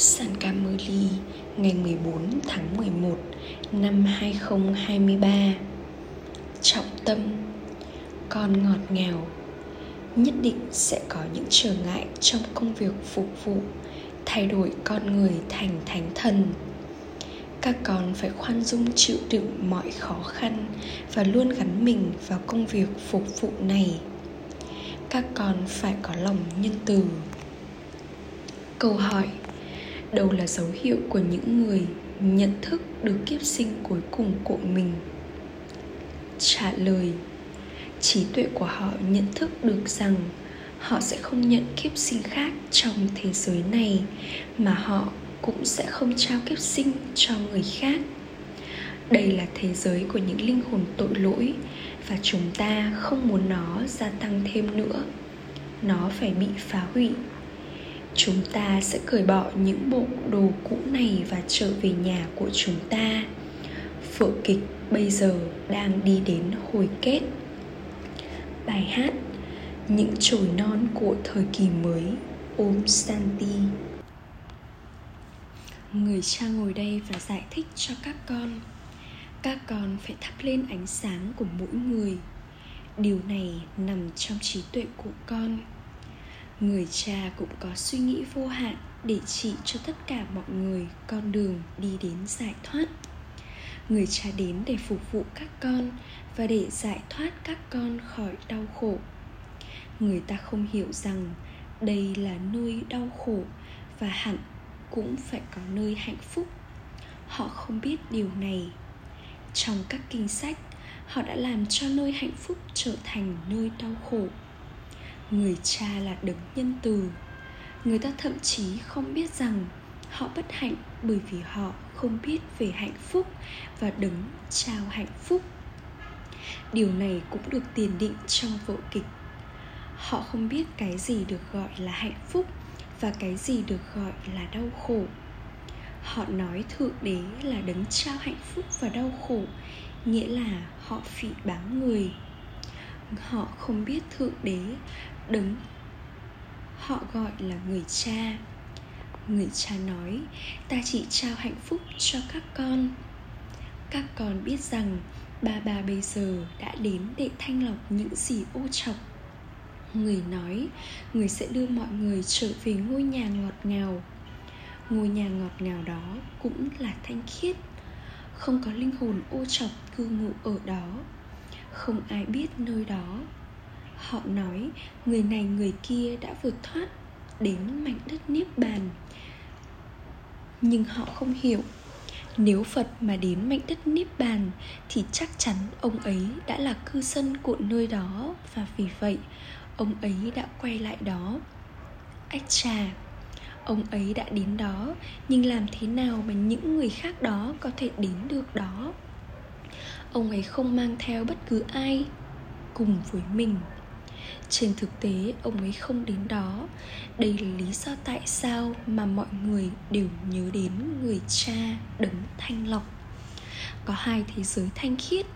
Sankamuli ngày 14 tháng 11 năm 2023 Trọng tâm, Con ngọt ngào, Nhất định sẽ có những trở ngại trong công việc phục vụ, Thay đổi con người thành thánh thần. Các con phải khoan dung chịu đựng mọi khó khăn và luôn gắn mình vào công việc phục vụ này. Các con phải có lòng nhân từ. Câu hỏi đâu là dấu hiệu của những người nhận thức được kiếp sinh cuối cùng của mình. Trả lời, trí tuệ của họ nhận thức được rằng họ sẽ không nhận kiếp sinh khác trong thế giới này, mà họ cũng sẽ không trao kiếp sinh cho người khác. Đây là thế giới của những linh hồn tội lỗi, và chúng ta không muốn nó gia tăng thêm nữa. Nó phải bị phá hủy chúng ta sẽ cởi bỏ những bộ đồ cũ này và trở về nhà của chúng ta. Phượng kịch bây giờ đang đi đến hồi kết. Bài hát những chồi non của thời kỳ mới, ôm Santi. Người cha ngồi đây và giải thích cho các con. Các con phải thắp lên ánh sáng của mỗi người. Điều này nằm trong trí tuệ của con người cha cũng có suy nghĩ vô hạn để chỉ cho tất cả mọi người con đường đi đến giải thoát. Người cha đến để phục vụ các con và để giải thoát các con khỏi đau khổ. Người ta không hiểu rằng đây là nơi đau khổ và hẳn cũng phải có nơi hạnh phúc. Họ không biết điều này. Trong các kinh sách, họ đã làm cho nơi hạnh phúc trở thành nơi đau khổ người cha là đấng nhân từ. Người ta thậm chí không biết rằng họ bất hạnh bởi vì họ không biết về hạnh phúc và đấng trao hạnh phúc. Điều này cũng được tiền định trong vở kịch. Họ không biết cái gì được gọi là hạnh phúc và cái gì được gọi là đau khổ. Họ nói thượng đế là đấng trao hạnh phúc và đau khổ, nghĩa là họ phỉ báng người. Họ không biết thượng đế đấng họ gọi là người cha. Người cha nói, ta chỉ trao hạnh phúc cho các con. Các con biết rằng ba ba bây giờ đã đến để thanh lọc những gì ô trọc người nói, người sẽ đưa mọi người trở về ngôi nhà ngọt ngào. Ngôi nhà ngọt ngào đó cũng là thanh khiết. Không có linh hồn ô trọc cư ngụ ở đó. Không ai biết nơi đó họ nói, người này, người kia đã vượt thoát đến mảnh đất niết bàn. Nhưng họ không hiểu, nếu phật mà đến mảnh đất niết bàn thì chắc chắn ông ấy đã là cư dân của nơi đó. Và vì vậy, ông ấy đã quay lại đó. Ách trà ông ấy đã đến đó, nhưng làm thế nào mà những người khác đó có thể đến được đó? Ông ấy không mang theo bất cứ ai cùng với mình trên thực tế, ông ấy không đến đó. Đây là lý do tại sao mà mọi người đều nhớ đến người cha đấng thanh lọc có hai thế giới thanh khiết,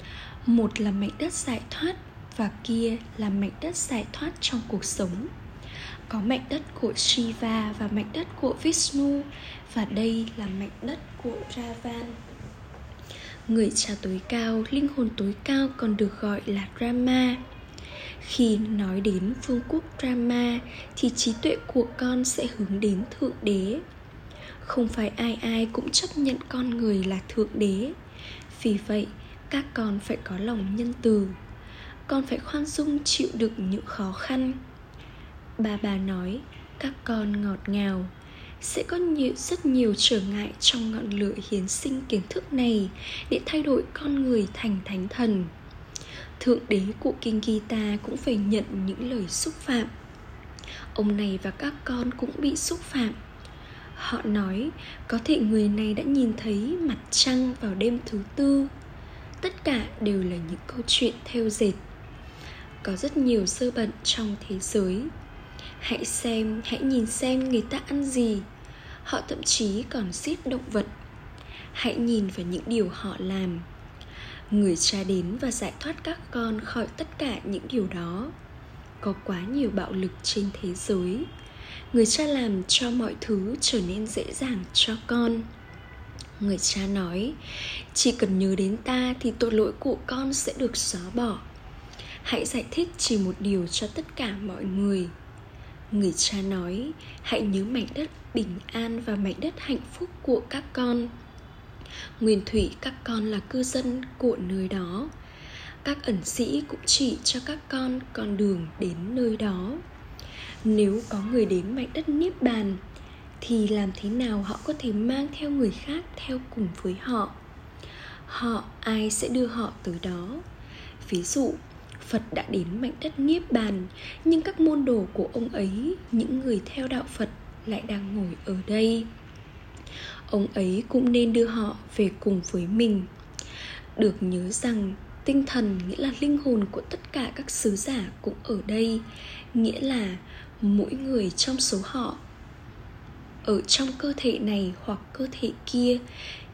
một là mảnh đất giải thoát và kia là mảnh đất giải thoát trong cuộc sống. Có mảnh đất của Shiva và mảnh đất của Vishnu, và đây là mảnh đất của Ravan. Người cha tối cao, linh hồn tối cao còn được gọi là Rama khi nói đến vương quốc Rama thì trí tuệ của con sẽ hướng đến thượng đế. Không phải ai ai cũng chấp nhận con người là thượng đế. Vì vậy, các con phải có lòng nhân từ. Con phải khoan dung chịu đựng những khó khăn. Bà bà nói, các con ngọt ngào. Sẽ có nhiều, rất nhiều trở ngại trong ngọn lửa hiến sinh kiến thức này để thay đổi con người thành thánh thần thượng đế của kinh gita cũng phải nhận những lời xúc phạm. Ông này và các con cũng bị xúc phạm. Họ nói, có thể người này đã nhìn thấy mặt trăng vào đêm thứ tư. Tất cả đều là những câu chuyện theo dệt. Có rất nhiều sơ bẩn trong thế giới. Hãy xem, hãy nhìn xem người ta ăn gì. Họ thậm chí còn giết động vật. Hãy nhìn vào những điều họ làm người cha đến và giải thoát các con khỏi tất cả những điều đó. Có quá nhiều bạo lực trên thế giới. Người cha làm cho mọi thứ trở nên dễ dàng cho con. Người cha nói, chỉ cần nhớ đến ta thì tội lỗi của con sẽ được xóa bỏ. Hãy giải thích chỉ một điều cho tất cả mọi người. Người cha nói, hãy nhớ mảnh đất bình an và mảnh đất hạnh phúc của các con nguyên thủy các con là cư dân của nơi đó. Các ẩn sĩ cũng chỉ cho các con con đường đến nơi đó. Nếu có người đến mảnh đất niết bàn, thì làm thế nào họ có thể mang theo người khác theo cùng với họ? Họ, ai sẽ đưa họ tới đó? Ví dụ, phật đã đến mảnh đất niết bàn, nhưng các môn đồ của ông ấy, những người theo đạo phật lại đang ngồi ở đây ông ấy cũng nên đưa họ về cùng với mình. Được nhớ rằng, tinh thần nghĩa là linh hồn của tất cả các sứ giả cũng ở đây, nghĩa là mỗi người trong số họ. Ở trong cơ thể này hoặc cơ thể kia,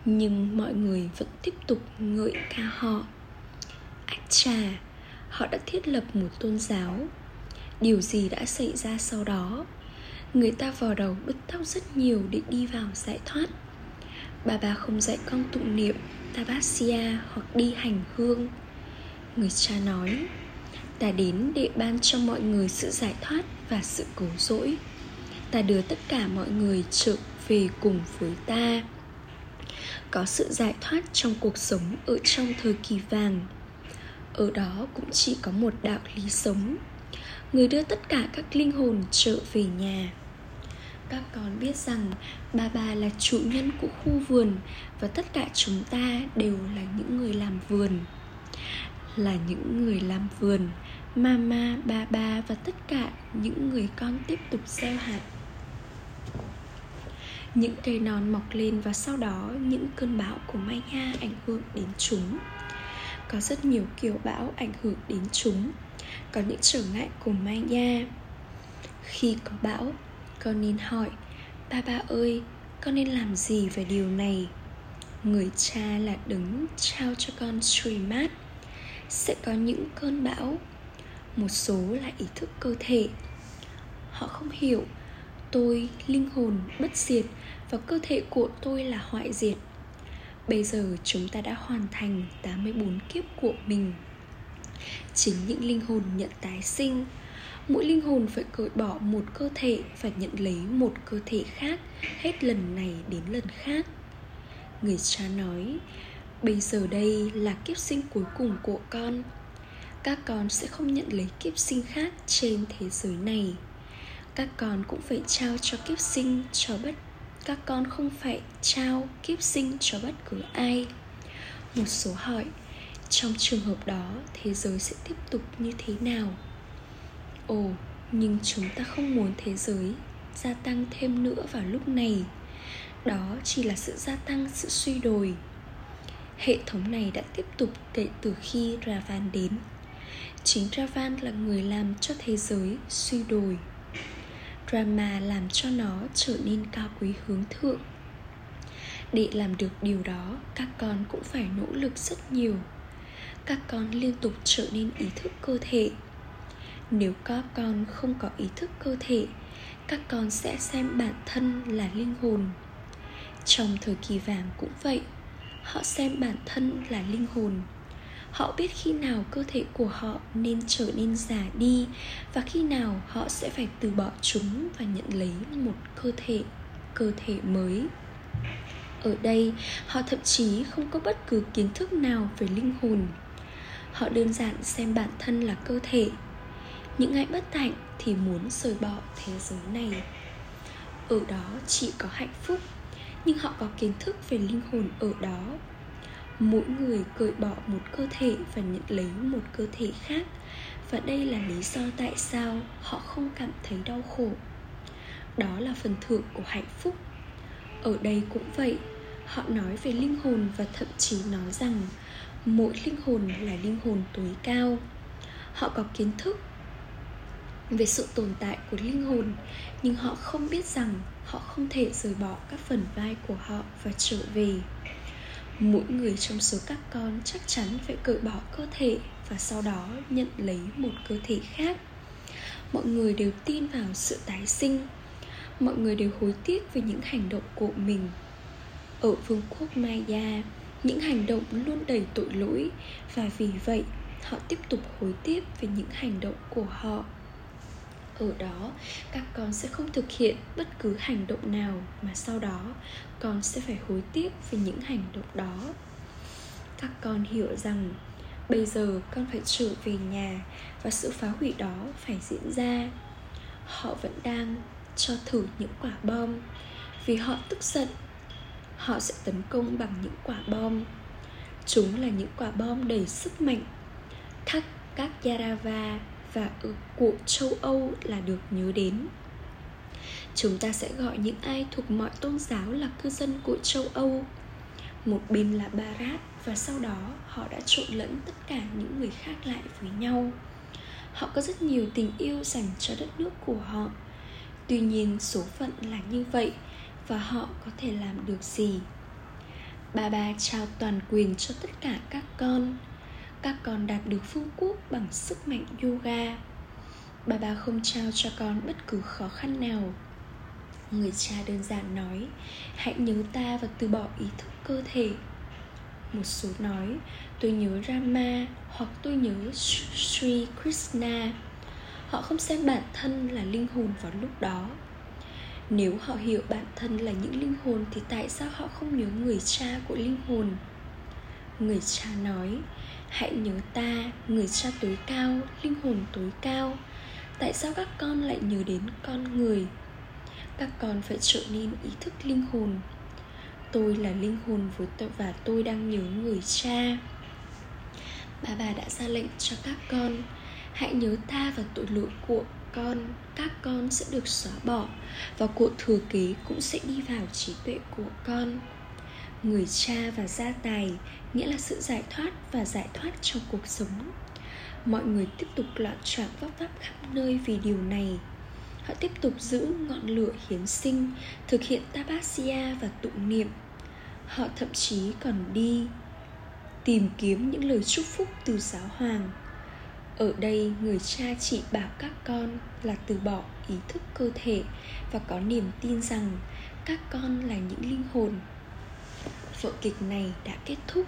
nhưng mọi người vẫn tiếp tục ngợi ca họ. Ách trà họ đã thiết lập một tôn giáo. Điều gì đã xảy ra sau đó? Người ta vò đầu bứt tóc rất nhiều để đi vào giải thoát. Bà bà không dạy con tụng niệm tabasia hoặc đi hành hương. Người cha nói, ta đến để ban cho mọi người sự giải thoát và sự cứu rỗi. Ta đưa tất cả mọi người trở về cùng với ta. Có sự giải thoát trong cuộc sống ở trong thời kỳ vàng. Ở đó cũng chỉ có một đạo lý sống. Người đưa tất cả các linh hồn trở về nhà các con biết rằng bà bà là chủ nhân của khu vườn và tất cả chúng ta đều là những người làm vườn. Là những người làm vườn, mama bà bà và tất cả những người con tiếp tục gieo hạt. Những cây non mọc lên và sau đó những cơn bão của Maya ảnh hưởng đến chúng. Có rất nhiều kiểu bão ảnh hưởng đến chúng. Có những trở ngại của Maya khi có bão con nên hỏi, ba ba ơi, con nên làm gì về điều này? Người cha là đứng trao cho con Srimad sẽ có những cơn bão, một số là ý thức cơ thể. Họ không hiểu, tôi linh hồn bất diệt và cơ thể của tôi là hoại diệt. Bây giờ chúng ta đã hoàn thành 84 kiếp của mình. Chính những linh hồn nhận tái sinh Mỗi linh hồn phải cởi bỏ một cơ thể và nhận lấy một cơ thể khác, Hết lần này đến lần khác. Người cha nói, Bây giờ đây là kiếp sinh cuối cùng của con. Các con sẽ không nhận lấy kiếp sinh khác trên thế giới này. Các con cũng phải trao cho kiếp sinh cho bất, các con không phải trao kiếp sinh cho bất cứ ai. Một số hỏi, trong trường hợp đó, thế giới sẽ tiếp tục như thế nào? Ồ, nhưng chúng ta không muốn thế giới gia tăng thêm nữa vào lúc này. Đó chỉ là sự gia tăng, sự suy đồi. Hệ thống này đã tiếp tục kể từ khi ravan đến. Chính ravan là người làm cho thế giới suy đồi. Drama làm cho nó trở nên cao quý hướng thượng. Để làm được điều đó, các con cũng phải nỗ lực rất nhiều. Các con liên tục trở nên ý thức cơ thể nếu các con không có ý thức cơ thể, các con sẽ xem bản thân là linh hồn. Trong thời kỳ vàng cũng vậy, họ xem bản thân là linh hồn. Họ biết khi nào cơ thể của họ nên trở nên già đi và khi nào họ sẽ phải từ bỏ chúng và nhận lấy một cơ thể cơ thể mới. Ở đây, họ thậm chí không có bất cứ kiến thức nào về linh hồn. Họ đơn giản xem bản thân là cơ thể những ai bất hạnh thì muốn rời bỏ thế giới này. Ở đó chỉ có hạnh phúc, nhưng họ có kiến thức về linh hồn ở đó. Mỗi người cởi bỏ một cơ thể và nhận lấy một cơ thể khác, và đây là lý do tại sao họ không cảm thấy đau khổ. Đó là phần thưởng của hạnh phúc. Ở đây cũng vậy, họ nói về linh hồn và thậm chí nói rằng mỗi linh hồn là linh hồn tối cao. Họ có kiến thức về sự tồn tại của linh hồn, nhưng họ không biết rằng họ không thể rời bỏ các phần vai của họ và trở về. Mỗi người trong số các con chắc chắn phải cởi bỏ cơ thể và sau đó nhận lấy một cơ thể khác. Mọi người đều tin vào sự tái sinh. Mọi người đều hối tiếc về những hành động của mình. Ở vương quốc maya, những hành động luôn đầy tội lỗi và vì vậy họ tiếp tục hối tiếc về những hành động của họ ở đó, các con sẽ không thực hiện bất cứ hành động nào mà sau đó con sẽ phải hối tiếc về những hành động đó. Các con hiểu rằng bây giờ con phải trở về nhà và sự phá hủy đó phải diễn ra. Họ vẫn đang cho thử những quả bom vì họ tức giận. Họ sẽ tấn công bằng những quả bom. Chúng là những quả bom đầy sức mạnh. Thắc các Yarava và của châu Âu là được nhớ đến. Chúng ta sẽ gọi những ai thuộc mọi tôn giáo là cư dân của châu Âu. Một bên là Barat và sau đó họ đã trộn lẫn tất cả những người khác lại với nhau. Họ có rất nhiều tình yêu dành cho đất nước của họ. Tuy nhiên, số phận là như vậy và họ có thể làm được gì? Bà bà trao toàn quyền cho tất cả các con các con đạt được phương quốc bằng sức mạnh yoga. Bà bà không trao cho con bất cứ khó khăn nào. Người cha đơn giản nói, hãy nhớ ta và từ bỏ ý thức cơ thể. Một số nói, tôi nhớ rama hoặc tôi nhớ sri krishna. Họ không xem bản thân là linh hồn vào lúc đó. Nếu họ hiểu bản thân là những linh hồn thì tại sao họ không nhớ người cha của linh hồn? Người cha nói hãy nhớ ta, người cha tối cao, linh hồn tối cao. Tại sao các con lại nhớ đến con người? Các con phải trở nên ý thức linh hồn. Tôi là linh hồn với tôi và tôi đang nhớ người cha. Bà bà đã ra lệnh cho các con. Hãy nhớ ta và tội lỗi của con. Các con sẽ được xóa bỏ và cuộc thừa kế cũng sẽ đi vào trí tuệ của con người cha và gia tài, nghĩa là sự giải thoát và giải thoát trong cuộc sống. Mọi người tiếp tục loạn choạng vấp váp khắp nơi vì điều này. Họ tiếp tục giữ ngọn lửa hiến sinh, thực hiện tapasya và tụng niệm. Họ thậm chí còn đi tìm kiếm những lời chúc phúc từ giáo hoàng. Ở đây, người cha chỉ bảo các con là từ bỏ ý thức cơ thể và có niềm tin rằng các con là những linh hồn vở kịch này đã kết thúc.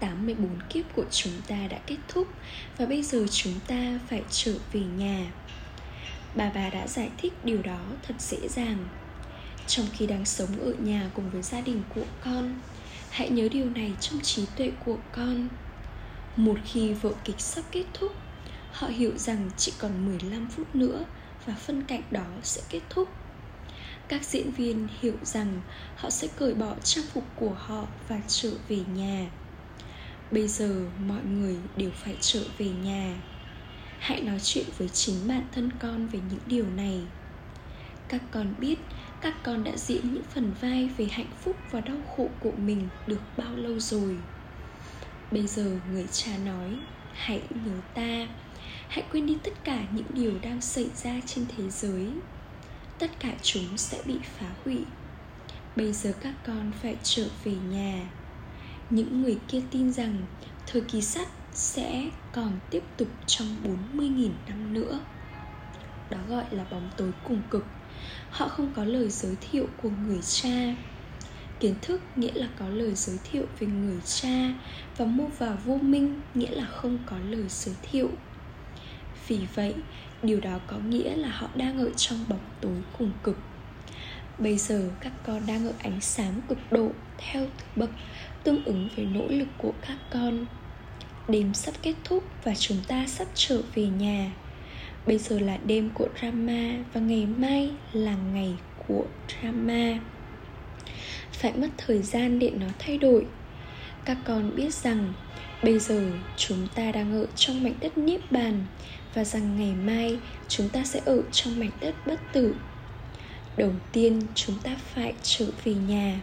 84 kiếp của chúng ta đã kết thúc và bây giờ chúng ta phải trở về nhà. Bà bà đã giải thích điều đó thật dễ dàng. Trong khi đang sống ở nhà cùng với gia đình của con, hãy nhớ điều này trong trí tuệ của con. Một khi vở kịch sắp kết thúc, họ hiểu rằng chỉ còn 15 phút nữa và phân cảnh đó sẽ kết thúc các diễn viên hiểu rằng họ sẽ cởi bỏ trang phục của họ và trở về nhà. Bây giờ mọi người đều phải trở về nhà. Hãy nói chuyện với chính bản thân con về những điều này. Các con biết các con đã diễn những phần vai về hạnh phúc và đau khổ của mình được bao lâu rồi. Bây giờ người cha nói, hãy nhớ ta. Hãy quên đi tất cả những điều đang xảy ra trên thế giới tất cả chúng sẽ bị phá hủy. Bây giờ các con phải trở về nhà. Những người kia tin rằng thời kỳ sắt sẽ còn tiếp tục trong 40.000 năm nữa. Đó gọi là bóng tối cùng cực. Họ không có lời giới thiệu của người cha. Kiến thức nghĩa là có lời giới thiệu về người cha Và mô vào vô minh nghĩa là không có lời giới thiệu. Vì vậy, điều đó có nghĩa là họ đang ở trong bóng tối cùng cực. Bây giờ các con đang ở ánh sáng cực độ theo thứ bậc tương ứng với nỗ lực của các con. Đêm sắp kết thúc và chúng ta sắp trở về nhà. Bây giờ là đêm của Rama và ngày mai là ngày của Rama Phải mất thời gian để nó thay đổi. Các con biết rằng bây giờ chúng ta đang ở trong mảnh đất Niết Bàn và rằng ngày mai chúng ta sẽ ở trong mảnh đất bất tử. Đầu tiên, chúng ta phải trở về nhà.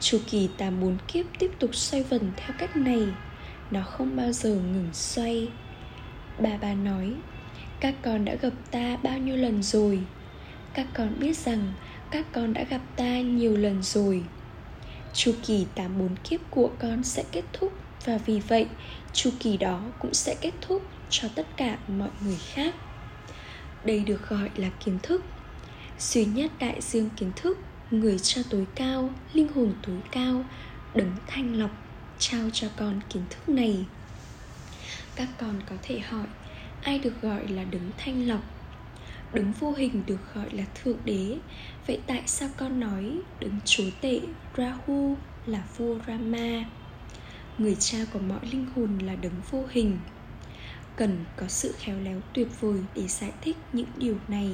Chu kỳ tám bốn kiếp tiếp tục xoay vần theo cách này. Nó không bao giờ ngừng xoay. Bà bà nói, Các con đã gặp ta bao nhiêu lần rồi? Các con biết rằng các con đã gặp ta nhiều lần rồi. Chu kỳ tám bốn kiếp của con sẽ kết thúc Và vì vậy chu kỳ đó cũng sẽ kết thúc cho tất cả mọi người khác. Đây được gọi là kiến thức. Duy nhất đại dương kiến thức, người cha tối cao, linh hồn tối cao, đấng thanh lọc, trao cho con kiến thức này. Các con có thể hỏi, ai được gọi là đấng thanh lọc? Đấng vô hình được gọi là thượng đế. Vậy tại sao con nói đấng chúa tể rahu là vua rama? Người cha của mọi linh hồn là đấng vô hình cần có sự khéo léo tuyệt vời để giải thích những điều này.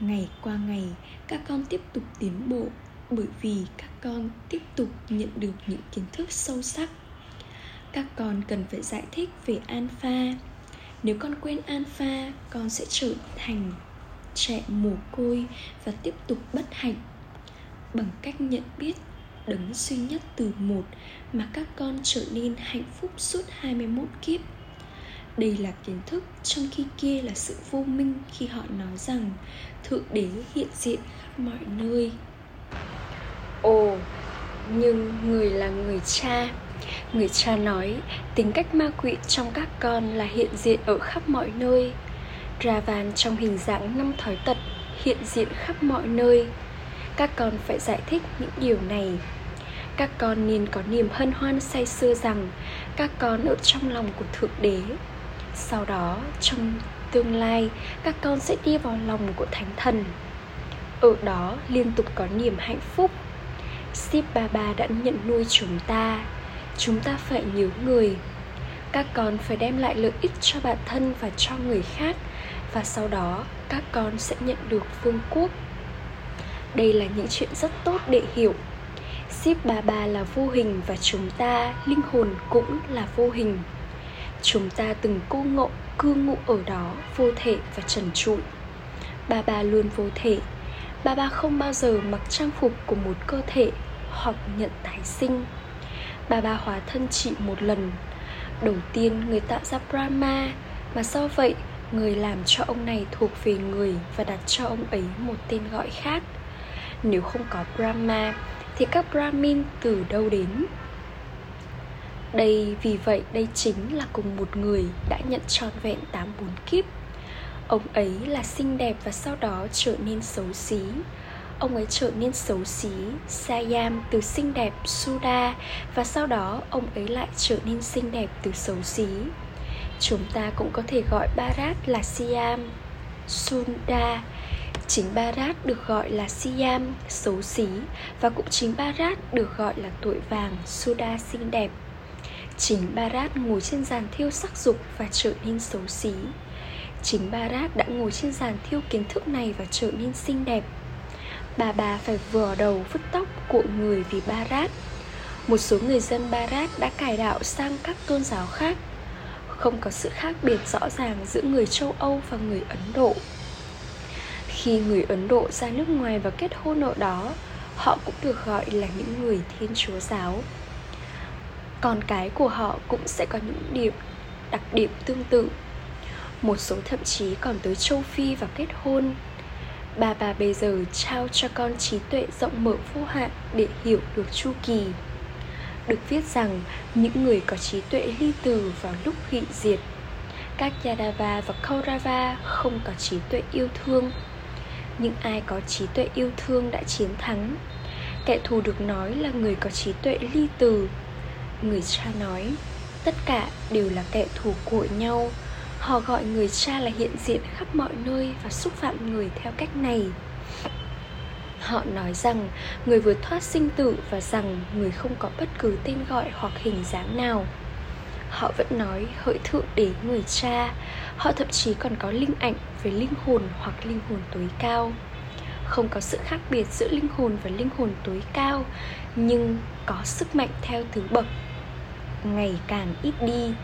Ngày qua ngày, các con tiếp tục tiến bộ, bởi vì các con tiếp tục nhận được những kiến thức sâu sắc. Các con cần phải giải thích về alpha. Nếu con quên alpha, con sẽ trở thành trẻ mồ côi và tiếp tục bất hạnh. Bằng cách nhận biết đấng duy nhất từ một mà các con trở nên hạnh phúc suốt 21 kiếp đây là kiến thức trong khi kia là sự vô minh khi họ nói rằng thượng đế hiện diện khắp mọi nơi. Ồ, nhưng người là người cha. Người cha nói, tính cách ma quỷ trong các con là hiện diện ở khắp mọi nơi. Ravan trong hình dạng năm thói tật, hiện diện khắp mọi nơi. Các con phải giải thích những điều này. Các con nên có niềm hân hoan say sưa rằng các con ở trong lòng của thượng đế sau đó trong tương lai các con sẽ đi vào lòng của thánh thần. Ở đó liên tục có niềm hạnh phúc. Sip Baba đã nhận nuôi chúng ta. Chúng ta phải nhớ người. Các con phải đem lại lợi ích cho bản thân và cho người khác Và sau đó các con sẽ nhận được vương quốc. Đây là những chuyện rất tốt để hiểu. Sip bà là vô hình và chúng ta, linh hồn cũng là vô hình. Chúng ta từng cô ngộ, cư ngụ ở đó vô thể và trần trụi. Bà bà luôn vô thể. Bà bà không bao giờ mặc trang phục của một cơ thể hoặc nhận tái sinh. Bà bà hóa thân chỉ một lần. Đầu tiên người tạo ra Brahma mà do vậy người làm cho ông này thuộc về người Và đặt cho ông ấy một tên gọi khác. Nếu không có Brahma Thì các Brahmin từ đâu đến? Đây vì vậy đây chính là cùng một người đã nhận trọn vẹn tám bốn kiếp. Ông ấy là xinh đẹp và sau đó trở nên xấu xí. Ông ấy trở nên xấu xí, Sayam từ xinh đẹp Suda Và sau đó ông ấy lại trở nên xinh đẹp từ xấu xí. Chúng ta cũng có thể gọi Barat là Siam Sunda Chính Barat được gọi là Siam, xấu xí Và cũng chính Barat được gọi là tuổi vàng, Suda xinh đẹp. Chính Barat ngồi trên giàn thiêu sắc dục và trở nên xấu xí. Chính Barat đã ngồi trên giàn thiêu kiến thức này và trở nên xinh đẹp. Bà bà phải vò đầu vứt tóc của người vì Barat Một số người dân Barat đã cải đạo sang các tôn giáo khác. Không có sự khác biệt rõ ràng giữa người châu Âu và người Ấn Độ. Khi người Ấn Độ ra nước ngoài và kết hôn ở đó, Họ cũng được gọi là những người Thiên Chúa giáo con cái của họ cũng sẽ có những điểm, đặc điểm tương tự. Một số thậm chí còn tới châu phi và kết hôn. Bà bà bây giờ trao cho con trí tuệ rộng mở vô hạn để hiểu được chu kỳ. Được viết rằng những người có trí tuệ ly từ vào lúc hủy diệt các Yadava và Kaurava không có trí tuệ yêu thương. Những ai có trí tuệ yêu thương đã chiến thắng. Kẻ thù được nói là người có trí tuệ ly từ người cha nói. Tất cả đều là kẻ thù của nhau. Họ gọi người cha là hiện diện khắp mọi nơi và xúc phạm người theo cách này. Họ nói rằng người vừa thoát sinh tử và rằng người không có bất cứ tên gọi hoặc hình dáng nào. Họ vẫn nói hỡi thượng đế người cha. Họ thậm chí còn có linh ảnh về linh hồn hoặc linh hồn tối cao. Không có sự khác biệt giữa linh hồn và linh hồn tối cao, nhưng có sức mạnh theo thứ bậc ngày càng ít đi.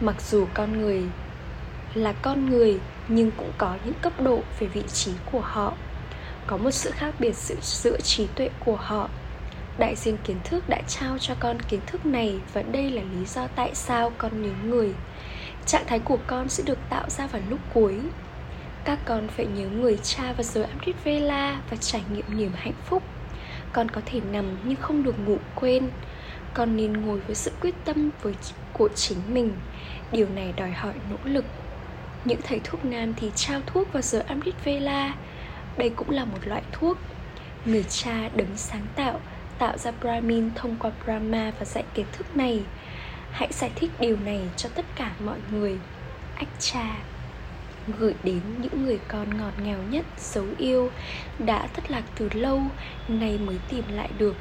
Mặc dù con người là con người nhưng cũng có những cấp độ về vị trí của họ. Có một sự khác biệt giữa, giữa trí tuệ của họ. Đại diện kiến thức đã trao cho con kiến thức này và đây là lý do tại sao con nhớ người. Trạng thái của con sẽ được tạo ra vào lúc cuối. Các con phải nhớ người cha và giờ Amrit Vela và trải nghiệm niềm hạnh phúc. Con có thể nằm nhưng không được ngủ quên con nên ngồi với sự quyết tâm với của chính mình. Điều này đòi hỏi nỗ lực. Những thầy thuốc nam thì trao thuốc vào giờ Amrit Vela. Đây cũng là một loại thuốc. Người cha đứng sáng tạo tạo ra brahmin thông qua brahma và dạy kiến thức này. Hãy giải thích điều này cho tất cả mọi người. Ách cha, gửi đến những người con ngọt ngào nhất, dấu yêu, đã thất lạc từ lâu, nay mới tìm lại được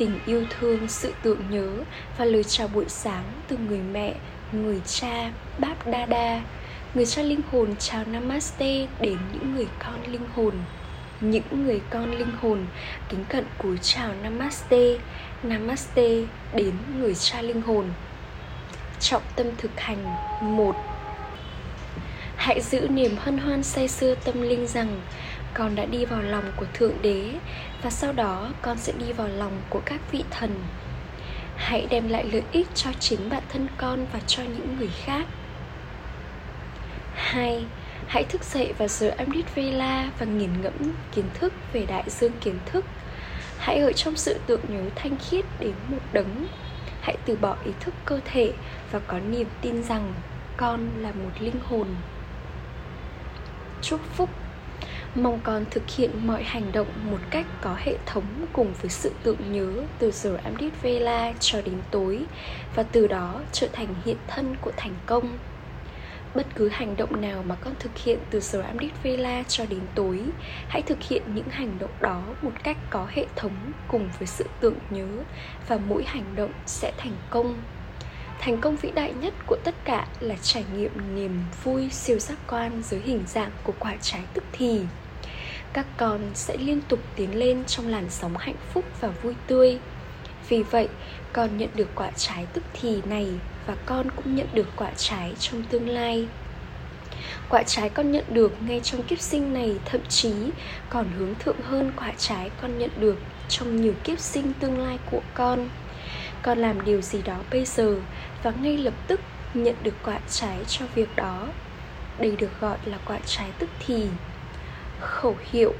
tình yêu thương, sự tưởng nhớ và lời chào buổi sáng từ người mẹ, người cha báp đa đa người cha linh hồn chào namaste đến những người con linh hồn. Những người con linh hồn kính cận cúi chào namaste namaste đến người cha linh hồn. Trọng tâm thực hành, một. Hãy giữ niềm hân hoan say sưa tâm linh rằng con đã đi vào lòng của thượng đế, và sau đó con sẽ đi vào lòng của các vị thần hãy đem lại lợi ích cho chính bản thân con và cho những người khác 2. Hãy thức dậy vào giờ Amrit Vela và nghiền ngẫm kiến thức về đại dương kiến thức. Hãy ở trong sự tưởng nhớ thanh khiết đến một đấng. Hãy từ bỏ ý thức cơ thể và có niềm tin rằng con là một linh hồn. Chúc phúc Mong con thực hiện mọi hành động một cách có hệ thống cùng với sự tưởng nhớ từ giờ Amrit Vela cho đến tối, và từ đó trở thành hiện thân của thành công. Bất cứ hành động nào mà con thực hiện từ giờ Amrit Vela cho đến tối, hãy thực hiện những hành động đó một cách có hệ thống cùng với sự tưởng nhớ, và mỗi hành động sẽ thành công. Thành công vĩ đại nhất của tất cả là trải nghiệm niềm vui siêu giác quan dưới hình dạng của quả trái tức thì các con sẽ liên tục tiến lên trong làn sóng hạnh phúc và vui tươi. Vì vậy, con nhận được quả trái tức thì này và con cũng nhận được quả trái trong tương lai. Quả trái con nhận được ngay trong kiếp sinh này, thậm chí còn hướng thượng hơn quả trái con nhận được trong nhiều kiếp sinh tương lai của con. Con làm điều gì đó bây giờ và ngay lập tức nhận được quả trái cho việc đó. Đây được gọi là quả trái tức thì khẩu hiệu,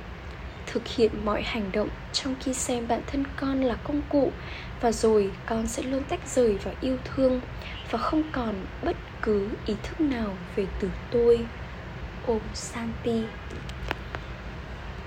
thực hiện mọi hành động trong khi xem bản thân con là công cụ, và rồi con sẽ luôn tách rời và yêu thương, và không còn bất cứ ý thức nào về từ tôi. Ôm santi